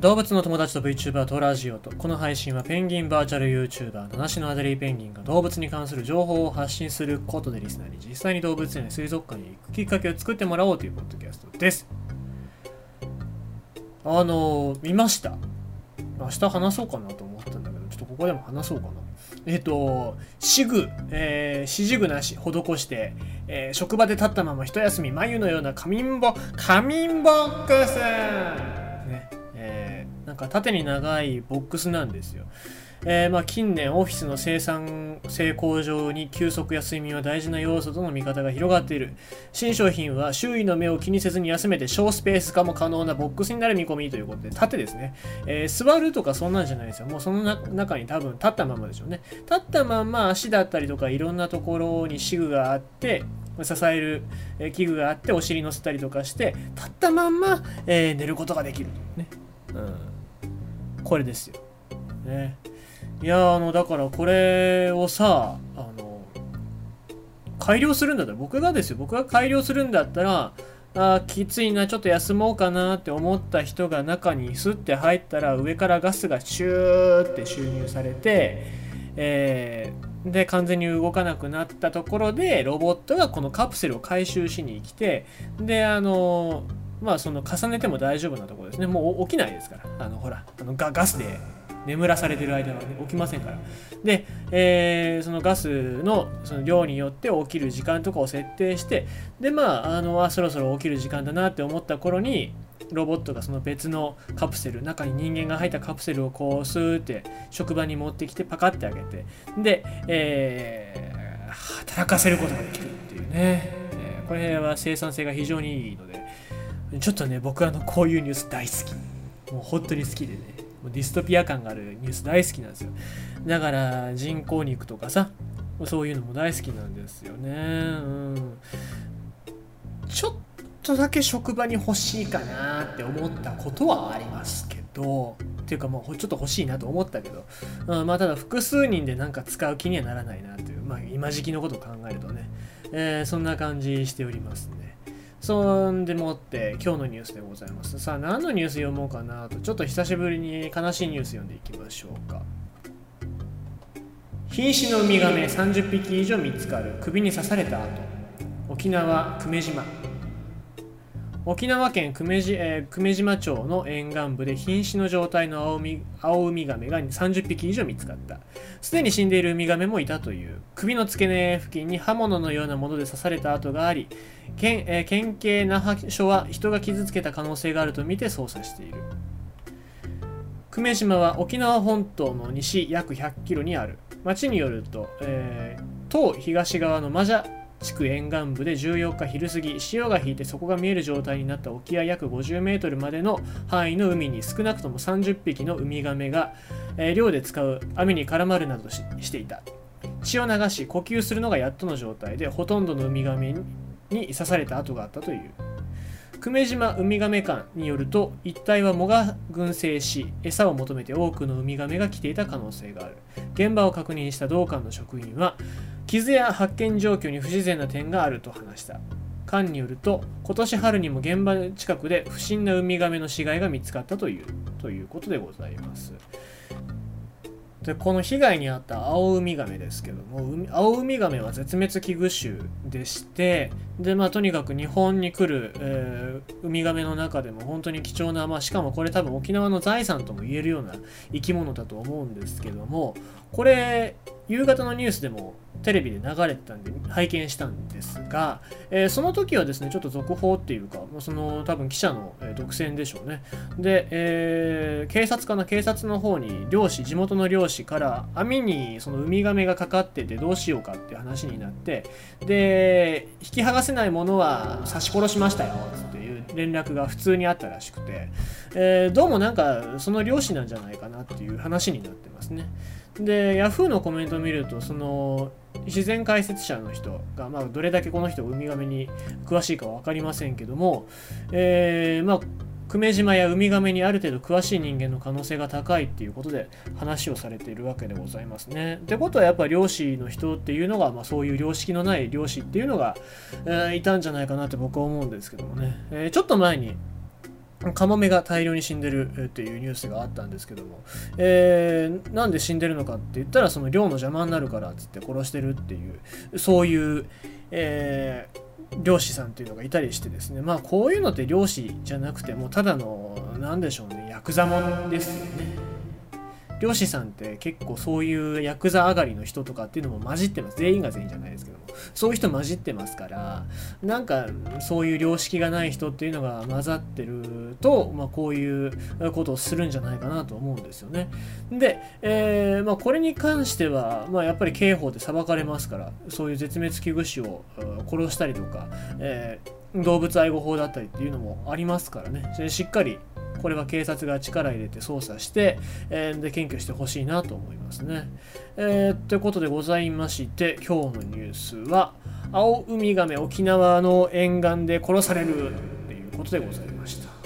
動物の友達と VTuber とラジオと。この配信はペンギンバーチャル YouTuber 七種のアデリーペンギンが動物に関する情報を発信することでリスナーに実際に動物園や水族館に行くきっかけを作ってもらおうというポッドキャストです。あの見ました。明日話そうかなと思ったんだけどちょっとここでも話そうかな。えっ、と、私具、えー、指示具なし、施して、えー、職場で立ったまま一休み、眉のような仮眠ボ、仮眠ボックス。ね、え、なんか縦に長いボックスなんですよ。えー、まあ、近年オフィスの生産性向上に休息や睡眠は大事な要素との見方が広がっている。新商品は周囲の目を気にせずに休めて小スペース化も可能なボックスになる見込みということで縦ですね、えー、座るとかそんなんじゃないですよ。もうその中に多分立ったままでしょうね。立ったまま足だったりとかいろんなところに仕具があって支える器具があってお尻乗せたりとかして立ったまんま、えー、寝ることができる。ね、うん、これですよ。ね。いやあのだからこれをさあの改良するんだったら僕がですよ。僕が改良するんだったらあきついなちょっと休もうかなって思った人が中にスッて入ったら上からガスがシューって収入されて、えー、で完全に動かなくなったところでロボットがこのカプセルを回収しに来てであのまあその重ねても大丈夫なところですねもう起きないですからあのほらあのガガスで眠らされてる間は、ね、起きませんから。で、えー、そのガスのその量によって起きる時間とかを設定して、で、まあ、あの、あ、そろそろ起きる時間だなって思った頃に、ロボットがその別のカプセル、中に人間が入ったカプセルをこうスーって職場に持ってきてパカってあげて、で、えー、働かせることができるっていうね。えー、これは生産性が非常にいいので、ちょっとね、僕はあのこういうニュース大好き。もう本当に好きでね。もう。ディストピア感があるニュース大好きなんですよ。だから人工肉とかさそういうのも大好きなんですよね。うん。ちょっとだけ職場に欲しいかなって思ったことはありますけど。っていうかもうちょっと欲しいなと思ったけど、うん、まあただ複数人でなんか使う気にはならないなという。まあ今時期のことを考えるとね、えー、そんな感じしております。ねそんでもって今日のニュースでございます。さあ何のニュース読もうかなとちょっと久しぶりに悲しいニュース読んでいきましょうか。瀕死のウミガメ30匹以上見つかる首に刺された後沖縄久米島沖縄県久米,、えー、久米島町の沿岸部で瀕死の状態の青ウ青ウミガメが30匹以上見つかった。すでに死んでいるウミガメもいたという。首の付け根付近に刃物のようなもので刺された跡があり県,、えー、県警那覇署は人が傷つけた可能性があるとみて捜査している。久米島は沖縄本島の西約100キロにある。町によると、えー、東東側のマジャ地区沿岸部で14日昼過ぎ潮が引いて底が見える状態になった沖合約50メートルまでの範囲の海に少なくとも30匹のウミガメが、えー、漁で使う網に絡まるなどしていた。血を流し呼吸するのがやっとの状態でほとんどのウミガメに刺された跡があったという。久米島ウミガメ館によると一帯は藻が群生し餌を求めて多くのウミガメが来ていた可能性がある。現場を確認した同館の職員は傷や発見状況に不自然な点があると話した。館によると今年春にも現場近くで不審なウミガメの死骸が見つかったというということでございます。でこの被害に遭ったアオウミガメですけどもアオウミガメは絶滅危惧種でしてでまあとにかく日本に来る、えー、ウミガメの中でも本当に貴重な、まあ、しかもこれ多分沖縄の財産とも言えるような生き物だと思うんですけどもこれ夕方のニュースでもテレビで流れてたんで拝見したんですが、えー、その時はですねちょっと続報っていうかその多分記者の、え独占でしょうね。で、えー、警察かな警察の方に漁師地元の漁師から網にそのウミガメがかかっててどうしようかっていう話になってで引き剥がせないものは刺し殺しましたよっていう連絡が普通にあったらしくて、えー、どうもなんかその漁師なんじゃないかなっていう話になってますね。で Yahoo のコメントを見るとその自然解説者の人が、まあ、どれだけこの人ウミガメに詳しいかは分かりませんけども、えー、まあ久米島やウミガメにある程度詳しい人間の可能性が高いっていうことで話をされているわけでございますね。ってことはやっぱ漁師の人っていうのが、まあ、そういう良識のない漁師っていうのが、えー、いたんじゃないかなって僕は思うんですけどもね、えー、ちょっと前にカモメが大量に死んでるっていうニュースがあったんですけども、えー、なんで死んでるのかって言ったらその漁の邪魔になるからっつって殺してるっていうそういう、えー、漁師さんっていうのがいたりしてですね。まあこういうのって漁師じゃなくてもただの何でしょうねヤクザもんですよね。漁師さんって結構そういうヤクザ上がりの人とかっていうのも混じってます。全員が全員じゃないですけど。そういう人混じってますからなんかそういう良識がない人っていうのが混ざってると、まあ、こういうことをするんじゃないかなと思うんですよね。で、えー、まあ、これに関しては、まあ、やっぱり刑法で裁かれますからそういう絶滅危惧種を殺したりとか、えー、動物愛護法だったりっていうのもありますからね。しっかりこれは警察が力入れて捜査して、えー、で検挙してほしいなと思いますね。えー、ということでございまして今日のニュースは青ウミガメ沖縄の沿岸で殺されるということでございました。